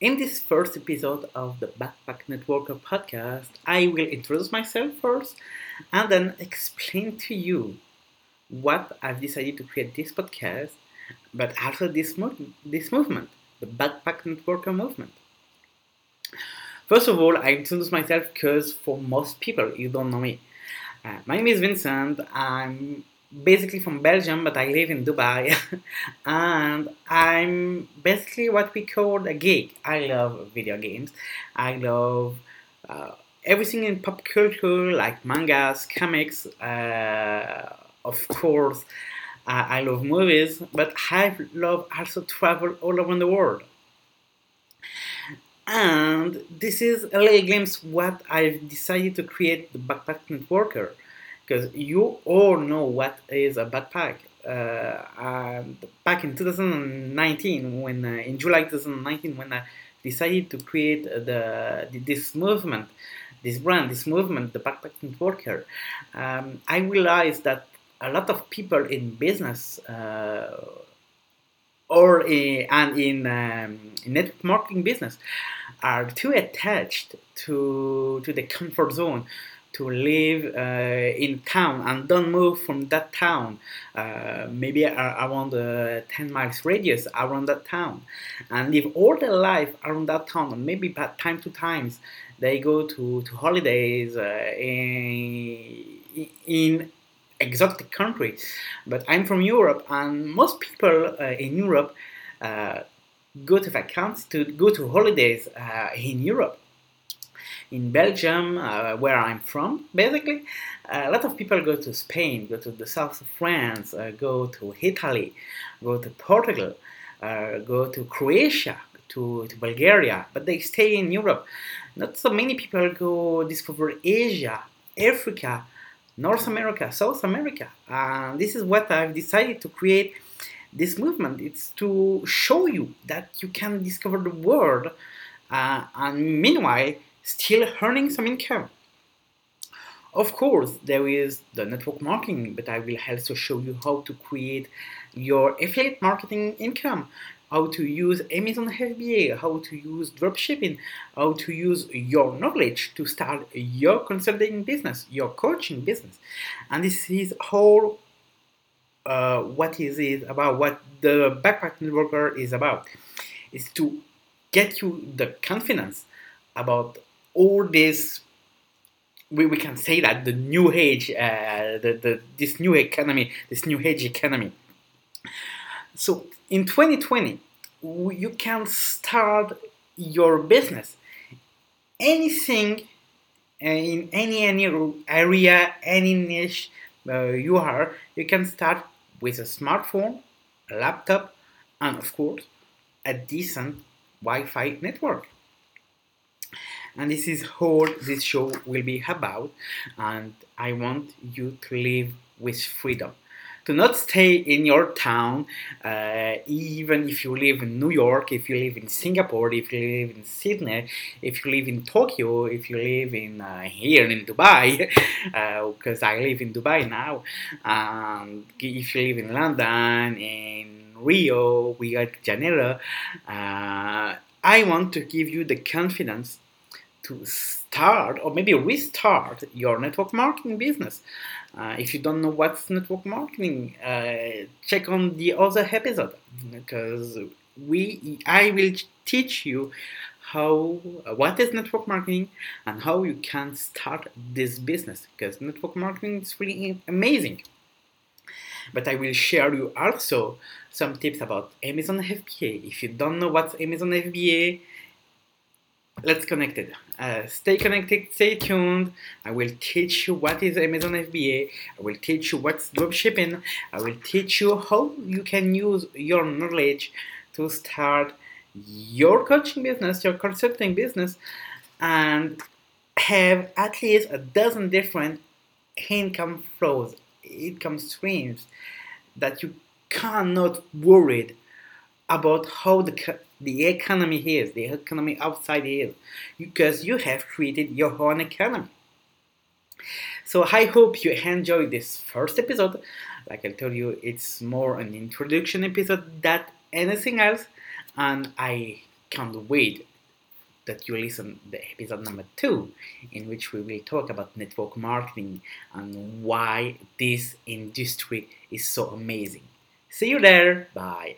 In this first episode of the Backpack Networker podcast, I will introduce myself first and then explain to you what I've decided to create this podcast, but also this, mov- this movement, the Backpack Networker movement. First of all, I introduce myself because for most people, you don't know me. Uh, my name is Vincent. I'm basically from Belgium, but I live in Dubai, and I'm basically what we call a geek. I love video games. I love uh, everything in pop culture, like mangas, comics, uh, of course. Uh, I love movies, but I love also travel all around the world. And this is a little glimpse what I've decided to create the Backpack Networker because you all know what is a backpack. Uh, back in 2019, when uh, in July 2019, when I decided to create the, this movement, this brand, this movement, the Backpack Networker, um, I realized that a lot of people in business uh, or and in, um, network marketing business are too attached to to the comfort zone to live uh, in town and don't move from that town. Uh, maybe around a 10 miles radius around that town. And live all their life around that town and maybe by time to times they go to, to holidays uh, in, in exotic countries but i'm from europe and most people uh, in europe uh, go to vacations to go to holidays uh, in europe in Belgium, uh, where I'm from, basically, a lot of people go to Spain, go to the south of France, uh, go to Italy, go to Portugal, uh, go to Croatia, to, to Bulgaria, but they stay in Europe. Not so many people go discover Asia, Africa, North America, South America. This is what I've decided to create this movement. It's to show you that you can discover the world, uh, and meanwhile, still earning some income. Of course, there is the network marketing, but I will also show you how to create your affiliate marketing income, how to use Amazon FBA, how to use dropshipping, how to use your knowledge to start your consulting business, your coaching business. And this is all uh, what is it about, what the backpack networker is about, is to get you the confidence about all this we, we can say that the new age uh, the, the this new economy this new age economy. So in 2020 you can start your business. Anything uh, in any any area any niche uh, you are you can start with a smartphone a laptop and of course a decent wi-fi network and this is all this show will be about and i want you to live with freedom. To not stay in your town uh, even if you live in new york if you live in singapore if you live in sydney if you live in tokyo if you live in uh, here in dubai because uh, i live in dubai now. If you live in london in rio rio de janeiro uh, i want to give you the confidence to start or maybe restart your network marketing business. Uh, if you don't know what's network marketing, uh, check on the other episode because we I will teach you how what is network marketing and how you can start this business because network marketing is really amazing. But I will share you also some tips about Amazon FBA. If you don't know what's Amazon FBA, let's connect it. Uh, stay connected, stay tuned. I will teach you what is Amazon FBA. I will teach you what's dropshipping. I will teach you how you can use your knowledge to start your coaching business, your consulting business, and have at least a dozen different income flows, income streams that you cannot worried about how the the economy is, the economy outside is, because you have created your own economy. So I hope you enjoyed this first episode. Like I told you, it's more an introduction episode than anything else, and I can't wait that you listen the episode number two, in which we will talk about network marketing and why this industry is so amazing. See you there. Bye.